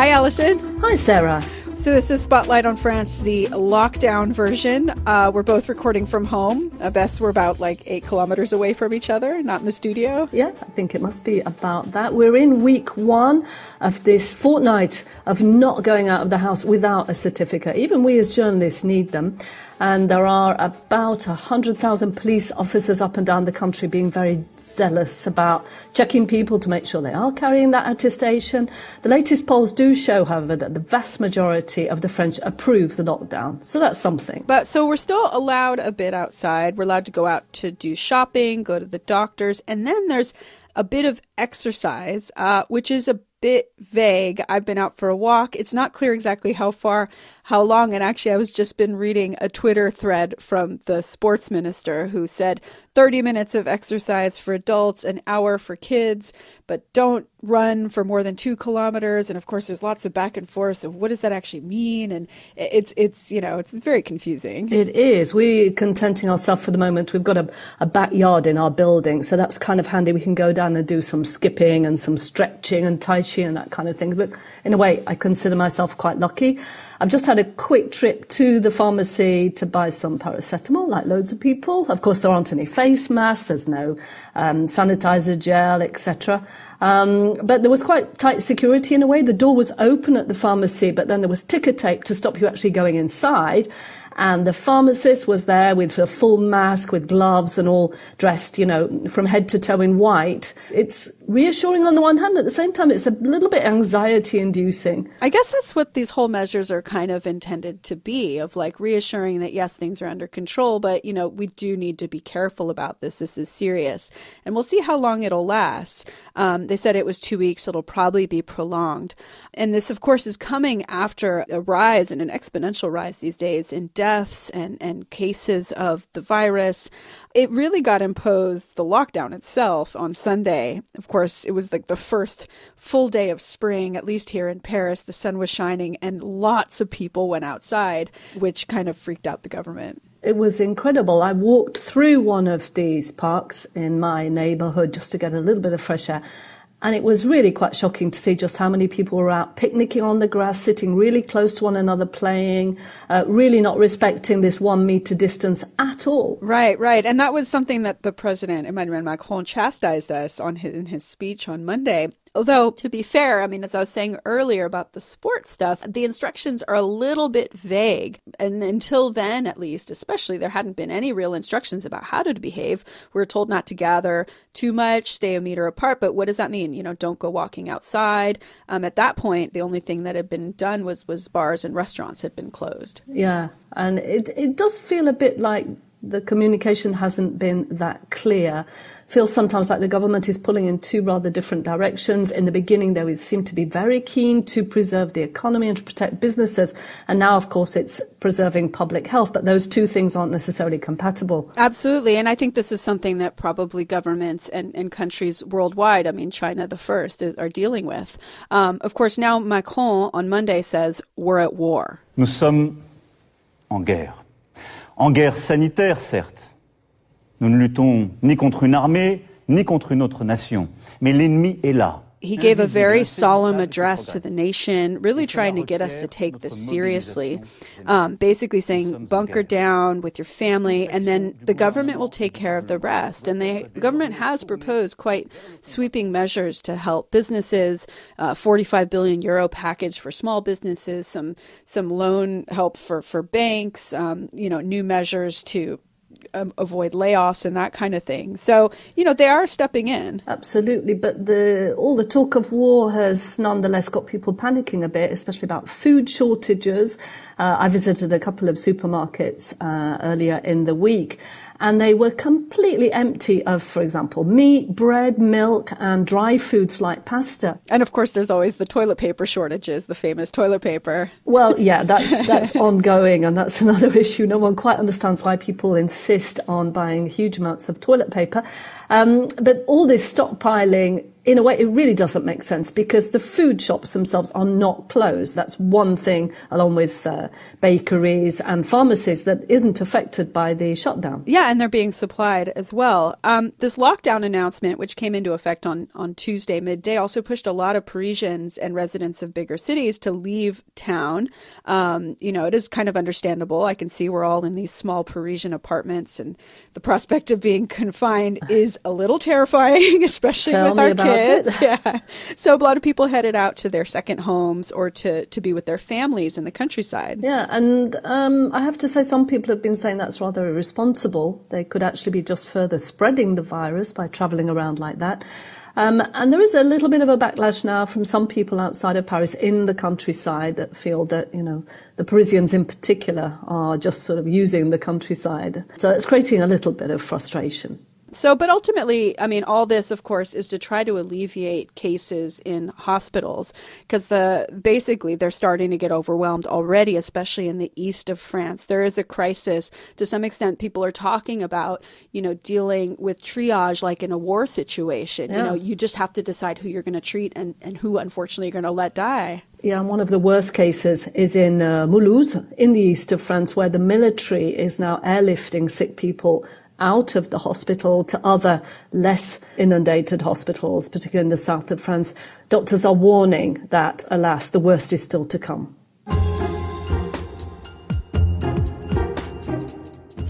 Hi, Allison. Hi, Sarah. So this is Spotlight on France, the lockdown version. Uh, we're both recording from home. Uh, Beth, we're about like eight kilometers away from each other, not in the studio. Yeah, I think it must be about that. We're in week one of this fortnight of not going out of the house without a certificate. Even we as journalists need them. And there are about 100,000 police officers up and down the country being very zealous about checking people to make sure they are carrying that attestation. The latest polls do show, however, that the vast majority of the French approve the lockdown. So that's something. But so we're still allowed a bit outside. We're allowed to go out to do shopping, go to the doctors, and then there's a bit of exercise, uh, which is a bit vague. I've been out for a walk. It's not clear exactly how far, how long. And actually, I was just been reading a Twitter thread from the sports minister who said 30 minutes of exercise for adults, an hour for kids, but don't run for more than two kilometers. And of course, there's lots of back and forth of what does that actually mean? And it's, it's, you know, it's very confusing. It is. We're contenting ourselves for the moment. We've got a, a backyard in our building. So that's kind of handy. We can go down and do some skipping and some stretching and Tai Chi and that kind of thing. But in a way, I consider myself quite lucky. I've just had a quick trip to the pharmacy to buy some paracetamol, like loads of people. Of course, there aren't any face masks, there's no um, sanitizer gel, etc. Um, but there was quite tight security in a way. The door was open at the pharmacy, but then there was ticker tape to stop you actually going inside and the pharmacist was there with a full mask, with gloves and all dressed, you know, from head to toe in white. It's reassuring on the one hand, at the same time, it's a little bit anxiety inducing. I guess that's what these whole measures are kind of intended to be of like reassuring that yes, things are under control, but you know, we do need to be careful about this. This is serious. And we'll see how long it'll last. Um, they said it was two weeks, it'll probably be prolonged. And this, of course, is coming after a rise and an exponential rise these days in deaths and, and cases of the virus. It really got imposed, the lockdown itself, on Sunday. Of course, it was like the first full day of spring, at least here in Paris. The sun was shining and lots of people went outside, which kind of freaked out the government. It was incredible. I walked through one of these parks in my neighborhood just to get a little bit of fresh air. And it was really quite shocking to see just how many people were out picnicking on the grass, sitting really close to one another, playing, uh, really not respecting this one meter distance at all. Right, right. And that was something that the president, Emmanuel Macron, chastised us on his, in his speech on Monday. Although, to be fair, I mean, as I was saying earlier about the sports stuff, the instructions are a little bit vague. And until then, at least, especially, there hadn't been any real instructions about how to behave. We are told not to gather too much, stay a meter apart. But what does that mean? You know, don't go walking outside. Um, at that point, the only thing that had been done was, was bars and restaurants had been closed. Yeah. And it, it does feel a bit like the communication hasn't been that clear. Feels sometimes like the government is pulling in two rather different directions. In the beginning, though, they seemed to be very keen to preserve the economy and to protect businesses. And now, of course, it's preserving public health. But those two things aren't necessarily compatible. Absolutely. And I think this is something that probably governments and, and countries worldwide, I mean, China the first, are dealing with. Um, of course, now Macron on Monday says, we're at war. Nous sommes en guerre. En guerre sanitaire, certes. Nous ne luttons ni contre une armée, ni contre une autre nation. Mais l'ennemi est là. He gave a very solemn address to the nation, really trying to get us to take this seriously. Um, basically saying, bunker down with your family, and then the government will take care of the rest. And the government has proposed quite sweeping measures to help businesses, uh, 45 billion euro package for small businesses, some some loan help for for banks, um, you know, new measures to um, avoid layoffs and that kind of thing. So, you know, they are stepping in. Absolutely. But the, all the talk of war has nonetheless got people panicking a bit, especially about food shortages. Uh, I visited a couple of supermarkets uh, earlier in the week and they were completely empty of, for example, meat, bread, milk, and dry foods like pasta. And of course, there's always the toilet paper shortages, the famous toilet paper. Well, yeah, that's that's ongoing, and that's another issue. No one quite understands why people insist on buying huge amounts of toilet paper. Um, but all this stockpiling in a way, it really doesn't make sense because the food shops themselves are not closed. That's one thing, along with uh, bakeries and pharmacies, that isn't affected by the shutdown. Yeah, and they're being supplied as well. Um, this lockdown announcement, which came into effect on, on Tuesday midday, also pushed a lot of Parisians and residents of bigger cities to leave town. Um, you know, it is kind of understandable. I can see we're all in these small Parisian apartments, and the prospect of being confined is a little terrifying, especially Tell with our about kids. it. Yeah. So a lot of people headed out to their second homes or to, to be with their families in the countryside. Yeah, and um, I have to say, some people have been saying that's rather irresponsible. They could actually be just further spreading the virus by travelling around like that. Um, and there is a little bit of a backlash now from some people outside of Paris in the countryside that feel that, you know, the Parisians in particular are just sort of using the countryside. So it's creating a little bit of frustration. So, but ultimately, I mean, all this, of course, is to try to alleviate cases in hospitals because the basically they're starting to get overwhelmed already, especially in the east of France. There is a crisis to some extent. People are talking about, you know, dealing with triage like in a war situation. Yeah. You know, you just have to decide who you're going to treat and, and who, unfortunately, you're going to let die. Yeah, and one of the worst cases is in uh, Mulhouse, in the east of France, where the military is now airlifting sick people out of the hospital to other less inundated hospitals, particularly in the south of France. Doctors are warning that, alas, the worst is still to come.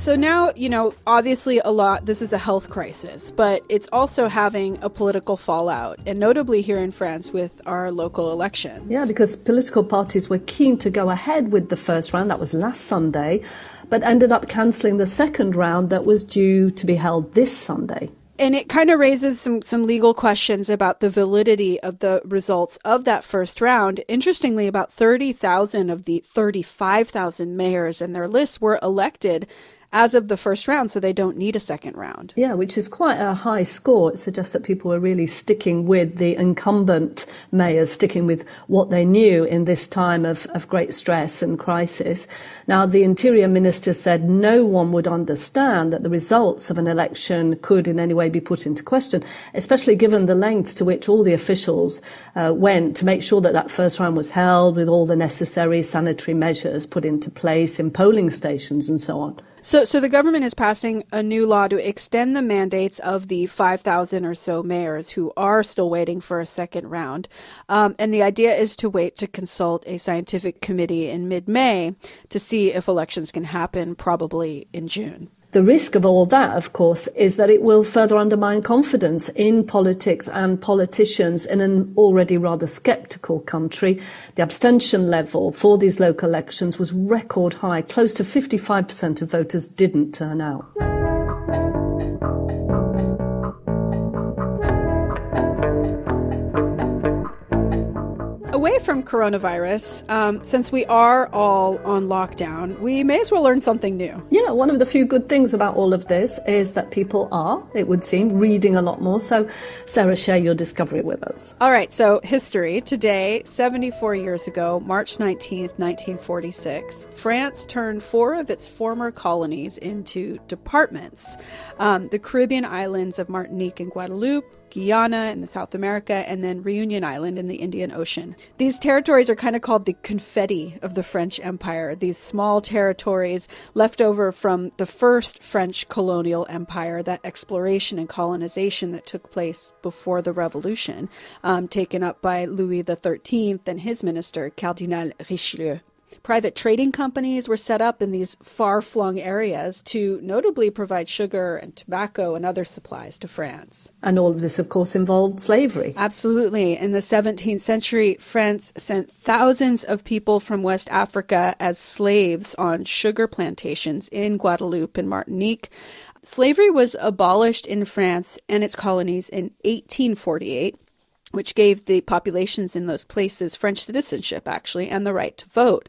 So now, you know, obviously a lot, this is a health crisis, but it's also having a political fallout, and notably here in France with our local elections. Yeah, because political parties were keen to go ahead with the first round, that was last Sunday, but ended up cancelling the second round that was due to be held this Sunday and it kind of raises some some legal questions about the validity of the results of that first round. Interestingly, about 30,000 of the 35,000 mayors and their lists were elected as of the first round, so they don't need a second round. Yeah, which is quite a high score. It suggests that people are really sticking with the incumbent mayors, sticking with what they knew in this time of, of great stress and crisis. Now, the interior minister said no one would understand that the results of an election could in any way be put into question, especially given the lengths to which all the officials uh, went to make sure that that first round was held with all the necessary sanitary measures put into place in polling stations and so on. So, so the government is passing a new law to extend the mandates of the 5,000 or so mayors who are still waiting for a second round. Um, and the idea is to wait to consult a scientific committee in mid May to see if elections can happen, probably in June. The risk of all that, of course, is that it will further undermine confidence in politics and politicians in an already rather sceptical country. The abstention level for these local elections was record high. Close to 55% of voters didn't turn out. Away from coronavirus, um, since we are all on lockdown, we may as well learn something new. Yeah, one of the few good things about all of this is that people are, it would seem, reading a lot more. So, Sarah, share your discovery with us. All right, so history. Today, 74 years ago, March 19th, 1946, France turned four of its former colonies into departments um, the Caribbean islands of Martinique and Guadeloupe. Guyana in the South America, and then Reunion Island in the Indian Ocean. These territories are kind of called the confetti of the French Empire, these small territories left over from the first French colonial empire, that exploration and colonization that took place before the Revolution, um, taken up by Louis XIII and his minister, Cardinal Richelieu. Private trading companies were set up in these far flung areas to notably provide sugar and tobacco and other supplies to France. And all of this, of course, involved slavery. Absolutely. In the 17th century, France sent thousands of people from West Africa as slaves on sugar plantations in Guadeloupe and Martinique. Slavery was abolished in France and its colonies in 1848 which gave the populations in those places French citizenship, actually, and the right to vote.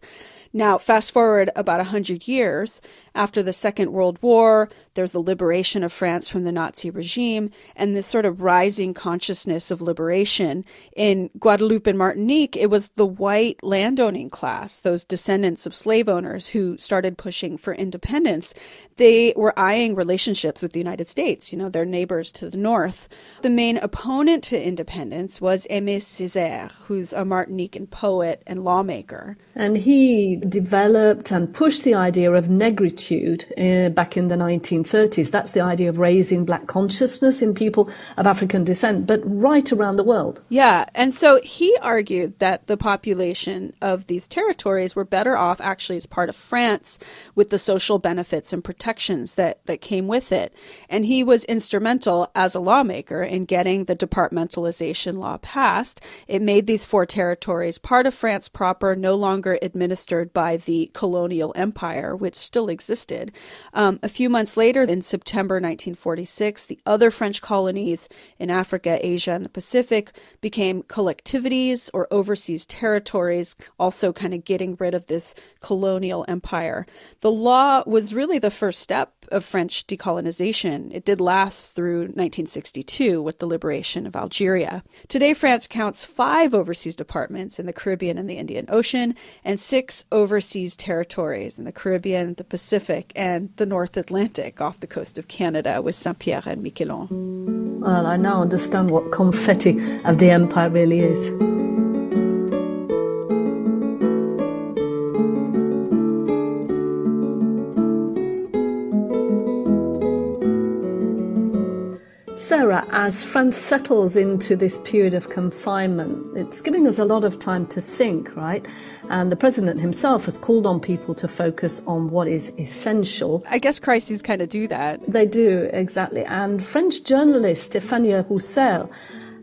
Now, fast forward about 100 years after the Second World War, There's the liberation of France from the Nazi regime and this sort of rising consciousness of liberation. In Guadeloupe and Martinique, it was the white landowning class, those descendants of slave owners who started pushing for independence. They were eyeing relationships with the United States, you know, their neighbors to the north. The main opponent to independence was Aimé Césaire, who's a Martinican poet and lawmaker. And he developed and pushed the idea of negritude uh, back in the 1930s. That's the idea of raising black consciousness in people of African descent, but right around the world. Yeah. And so he argued that the population of these territories were better off actually as part of France with the social benefits and protections that, that came with it. And he was instrumental as a lawmaker in getting the departmentalization law passed. It made these four territories part of France proper, no longer administered by the colonial empire, which still existed. Um, a few months later, in September 1946, the other French colonies in Africa, Asia, and the Pacific became collectivities or overseas territories, also kind of getting rid of this colonial empire. The law was really the first step of French decolonization. It did last through 1962 with the liberation of Algeria. Today, France counts five overseas departments in the Caribbean and the Indian Ocean, and six overseas territories in the Caribbean, the Pacific, and the North Atlantic off the coast of Canada with Saint Pierre and Miquelon. Well, I now understand what confetti of the empire really is. Sarah, as France settles into this period of confinement, it's giving us a lot of time to think, right? And the president himself has called on people to focus on what is essential. I guess crises kind of do that. They do, exactly. And French journalist Stefania Rousselle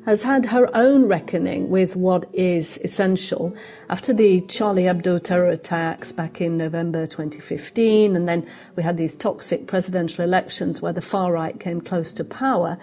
has had her own reckoning with what is essential after the Charlie Hebdo terror attacks back in November 2015, and then we had these toxic presidential elections where the far right came close to power.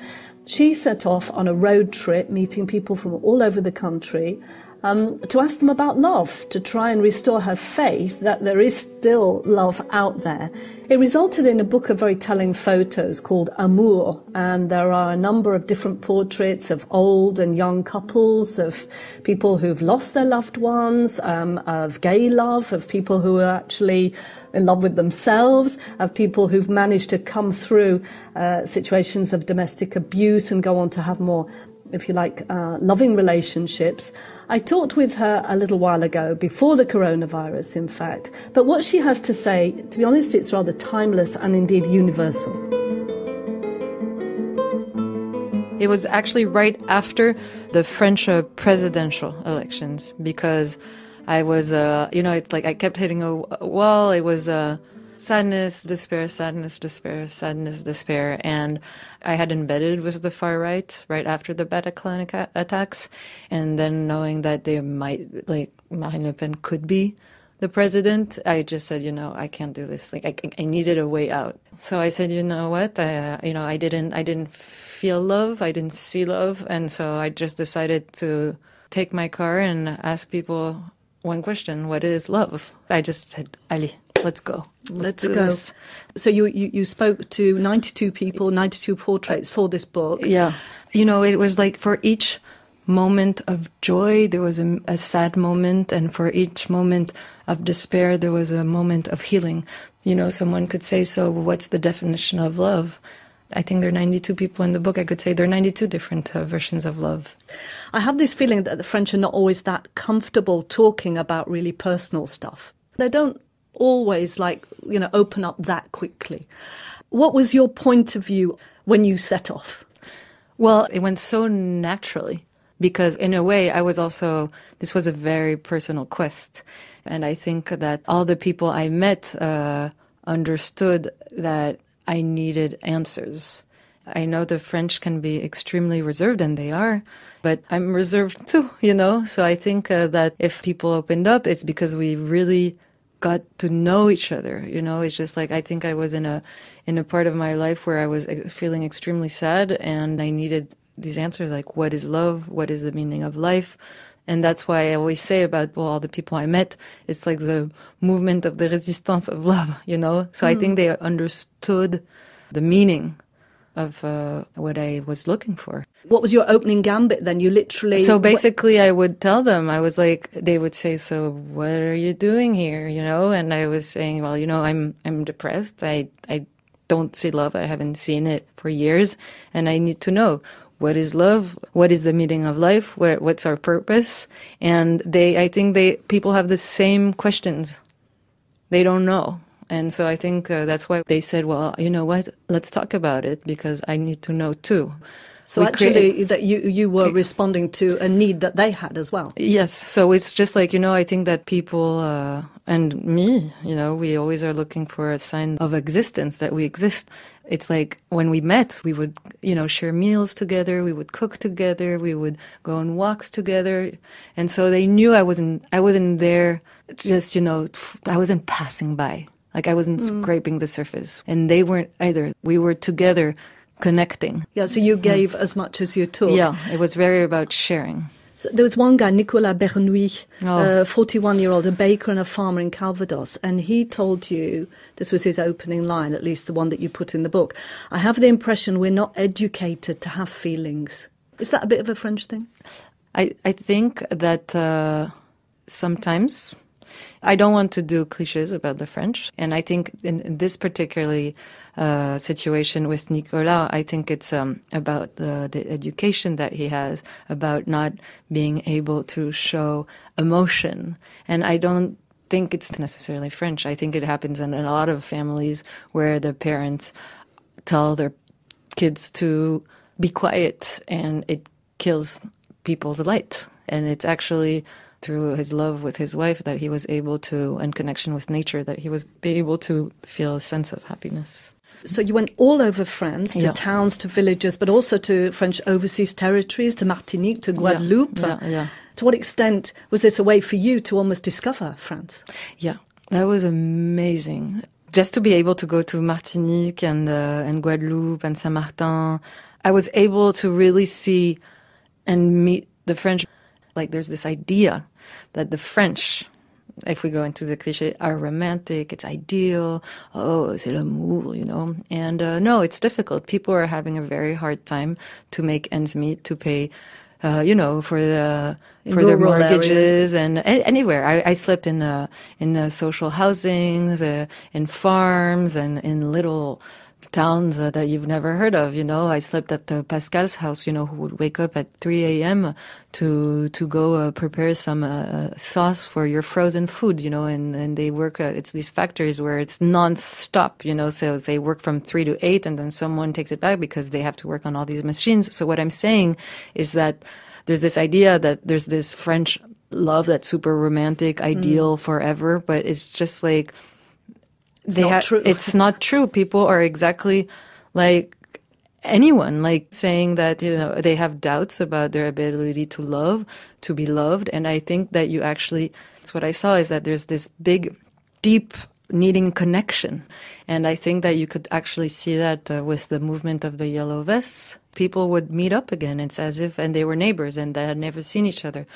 She set off on a road trip meeting people from all over the country um, to ask them about love, to try and restore her faith that there is still love out there. It resulted in a book of very telling photos called Amour, and there are a number of different portraits of old and young couples, of people who've lost their loved ones, um, of gay love, of people who are actually in love with themselves, of people who've managed to come through uh, situations of domestic abuse and go on to have more if you like, uh, loving relationships. I talked with her a little while ago, before the coronavirus, in fact. But what she has to say, to be honest, it's rather timeless and indeed universal. It was actually right after the French uh, presidential elections because I was, uh, you know, it's like I kept hitting a wall. It was, uh, sadness, despair, sadness, despair, sadness, despair. And I had embedded with the far right right after the Bataclan attacks. And then knowing that they might, like, Marine could be the president, I just said, you know, I can't do this. Like, I, I needed a way out. So I said, you know what? I, you know, I didn't, I didn't feel love. I didn't see love. And so I just decided to take my car and ask people one question what is love i just said ali let's go. Let's, let's go. This. So you, you, you spoke to 92 people, 92 portraits for this book. Yeah. You know, it was like for each moment of joy, there was a, a sad moment. And for each moment of despair, there was a moment of healing. You know, someone could say, so what's the definition of love? I think there are 92 people in the book. I could say there are 92 different uh, versions of love. I have this feeling that the French are not always that comfortable talking about really personal stuff. They don't always like, you know, open up that quickly. What was your point of view when you set off? Well, it went so naturally because in a way I was also, this was a very personal quest. And I think that all the people I met uh, understood that I needed answers. I know the French can be extremely reserved, and they are, but I'm reserved too, you know? So I think uh, that if people opened up, it's because we really got to know each other. You know, it's just like I think I was in a in a part of my life where I was feeling extremely sad, and I needed these answers like what is love, what is the meaning of life, and that's why I always say about well, all the people I met, it's like the movement of the resistance of love. You know, so mm. I think they understood the meaning of uh, what I was looking for. What was your opening gambit then? You literally. So basically, I would tell them, I was like, they would say, "So what are you doing here?" You know, and I was saying, "Well, you know, I'm I'm depressed. I I don't see love. I haven't seen it for years, and I need to know." What is love? What is the meaning of life? What, what's our purpose? And they, I think they, people have the same questions. They don't know. And so I think uh, that's why they said, well, you know what? Let's talk about it because I need to know too. So We actually, create- that you you were responding to a need that they had as well. Yes. So it's just like, you know, I think that people, uh, and me, you know, we always are looking for a sign of existence that we exist. It's like when we met, we would, you know, share meals together. We would cook together. We would go on walks together. And so they knew I wasn't, I wasn't there just, you know, I wasn't passing by. Like I wasn't mm. scraping the surface and they weren't either. We were together connecting. Yeah, so you mm. gave as much as you took. Yeah. It was very about sharing. So there was one guy, Nicolas Bernuy, Oh. Uh, a 41 year old, a baker and a farmer in Calvados, and he told you this was his opening line, at least the one that you put in the book. I have the impression we're not educated to have feelings. Is that a bit of a French thing? I, I think that uh, sometimes I don't want to do cliches about the French, and I think in, in this particularly uh, situation with Nicolas, I think it's um, about the, the education that he has, about not being able to show emotion, and I don't think it's necessarily French. I think it happens in, in a lot of families where the parents tell their kids to be quiet and it kills people's light. And it's actually through his love with his wife that he was able to, and connection with nature, that he was be able to feel a sense of happiness. So you went all over France, to Yeah. towns, to villages, but also to French overseas territories, to Martinique, to Guadeloupe. Yeah, yeah. To what extent was this a way for you to almost discover France? Yeah, that was amazing. Just to be able to go to Martinique and uh, and Guadeloupe and Saint Martin, I was able to really see and meet the French. Like there's this idea that the French, if we go into the cliche, are romantic. It's ideal. Oh, c'est l'amour, you know. And uh, no, it's difficult. People are having a very hard time to make ends meet, to pay. Uh, you know, for the for their mortgages areas. and anywhere. I, I slept in the in the social housing, the, in farms, and in little towns uh, that you've never heard of. You know, I slept at uh, Pascal's house. You know, who would wake up at 3 a.m. to to go uh, prepare some uh, sauce for your frozen food. You know, and and they work. Uh, it's these factories where it's non-stop. You know, so they work from three to eight, and then someone takes it back because they have to work on all these machines. So what I'm saying is that there's this idea that there's this French love that's super romantic, ideal forever, but it's just like they not ha- true. It's not true. People are exactly like anyone, like saying that you know they have doubts about their ability to love, to be loved, and I think that you actually. That's what I saw is that there's this big, deep needing connection, and I think that you could actually see that uh, with the movement of the yellow vests. People would meet up again. It's as if, and they were neighbors and they had never seen each other.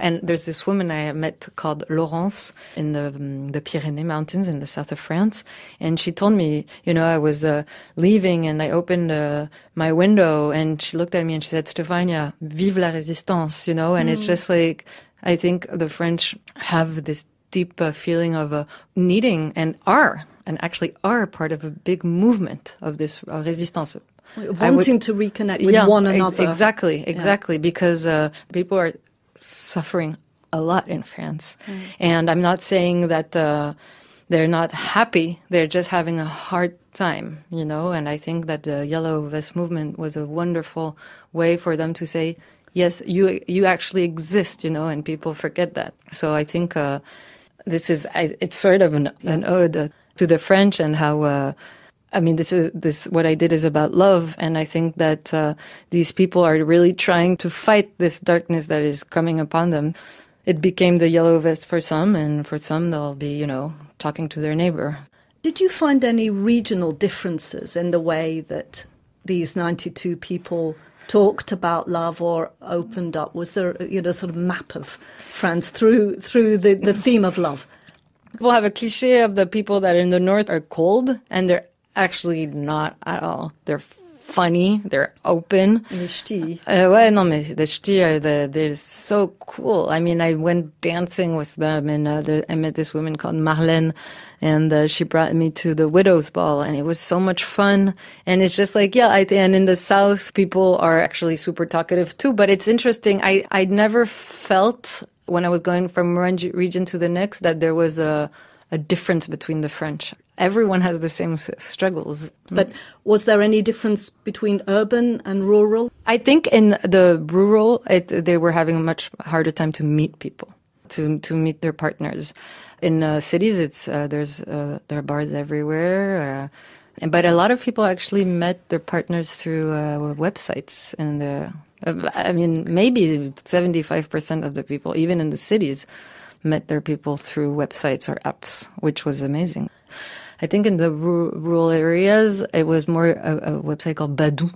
And there's this woman I met called Laurence in the um, the Pyrenees Mountains in the south of France, and she told me, you know, I was uh, leaving and I opened uh, my window and she looked at me and she said, "Stefania, vive la résistance," you know, and it's just like I think the French have this deep uh, feeling of uh, needing and are and actually are part of a big movement of this uh, resistance. I would- Wanting to reconnect with one ex- another. Exactly, exactly, because uh, people are suffering a lot in France, Mm. and I'm not saying that uh, they're not happy; they're just having a hard time, you know. And I think that the Yellow Vest movement was a wonderful way for them to say, "Yes, you you actually exist," you know, and people forget that. So I think uh, this is I, it's sort of an, an ode to the French and how. Uh, I mean, this is this. What I did is about love, and I think that uh, these people are really trying to fight this darkness that is coming upon them. It became the yellow vest for some, and for some, they'll be, you know, talking to their neighbor. Did you find any regional differences in the way that these 92 people talked about love or opened up? Was there, you know, sort of map of France through through the, the theme of love? People have a cliche of the people that in the north are cold, and they're Actually, not at all. They're funny. They're open. Les ch'tis. Uh, non, mais the ch'tis are the, they're so cool. I mean, I went dancing with them and uh, the, I met this woman called Marlène and uh, she brought me to the widow's ball and it was so much fun. And it's just like, yeah, I, and in the South, people are actually super talkative too, but it's interesting. I, I never felt when I was going from one region to the next that there was a, a difference between the French. Everyone has the same struggles. But was there any difference between urban and rural? I think in the rural, it, they were having a much harder time to meet people, to to meet their partners. In uh, cities, it's uh, there's uh, there are bars everywhere, uh, and, but a lot of people actually met their partners through uh, websites. And uh, I mean, maybe seventy five percent of the people, even in the cities, met their people through websites or apps, which was amazing. I think in the ru- rural areas, it was more a, a website called Badoo.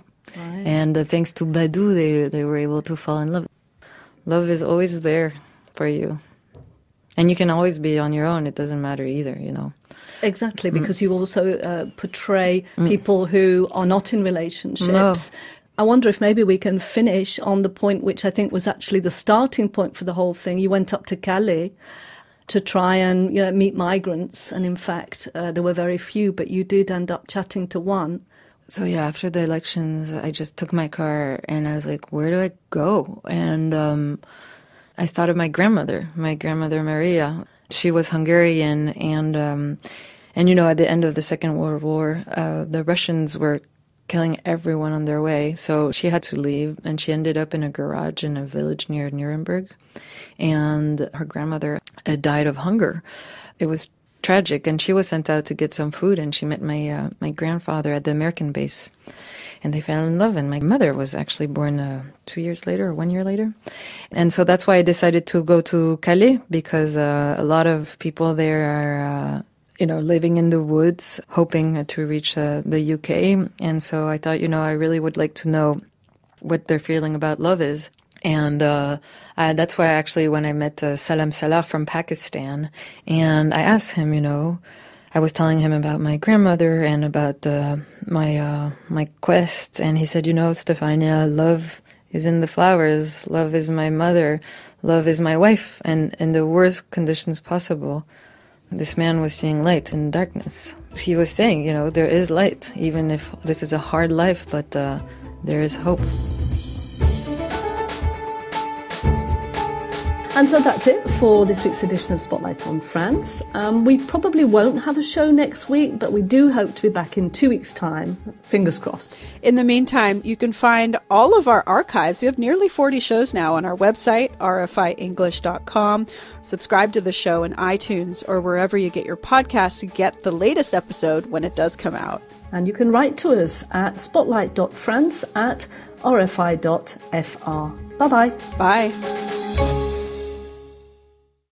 And uh, thanks to Badoo, they, they were able to fall in love. Love is always there for you. And you can always be on your own. It doesn't matter either, you know. Exactly, because you also uh, portray people who are not in relationships. No. I wonder if maybe we can finish on the point which I think was actually the starting point for the whole thing. You went up to Calais to try and you know, meet migrants, and in fact, uh, there were very few, but you did end up chatting to one. So yeah, after the elections, I just took my car and I was like, where do I go? And um, I thought of my grandmother, my grandmother Maria. She was Hungarian, and um, and you know, at the end of the Second World War, uh, the Russians were killing everyone on their way. So she had to leave, and she ended up in a garage in a village near Nuremberg. And her grandmother died of hunger. It was tragic, and she was sent out to get some food. And she met my uh, my grandfather at the American base, and they fell in love. And my mother was actually born uh, two years later, or one year later. And so that's why I decided to go to Calais because uh, a lot of people there are uh, you know, living in the woods, hoping to reach uh, the UK. And so I thought, you know, I really would like to know what their feeling about love is. And uh, I, that's why actually when I met uh, Salam Salah from Pakistan, and I asked him, you know, I was telling him about my grandmother and about uh, my uh, my quest, and he said, you know, Stefania, love is in the flowers. Love is my mother. Love is my wife, and in the worst conditions possible. This man was seeing light in darkness. He was saying, you know, there is light, even if this is a hard life, but uh, there is hope. And so that's it for this week's edition of Spotlight on France. Um, we probably won't have a show next week, but we do hope to be back in two weeks' time. Fingers crossed. In the meantime, you can find all of our archives. We have nearly 40 shows now on our website, rfienglish.com. Subscribe to the show in iTunes or wherever you get your podcasts to get the latest episode when it does come out. And you can write to us at spotlight.france at rfi.fr. Bye bye. Bye.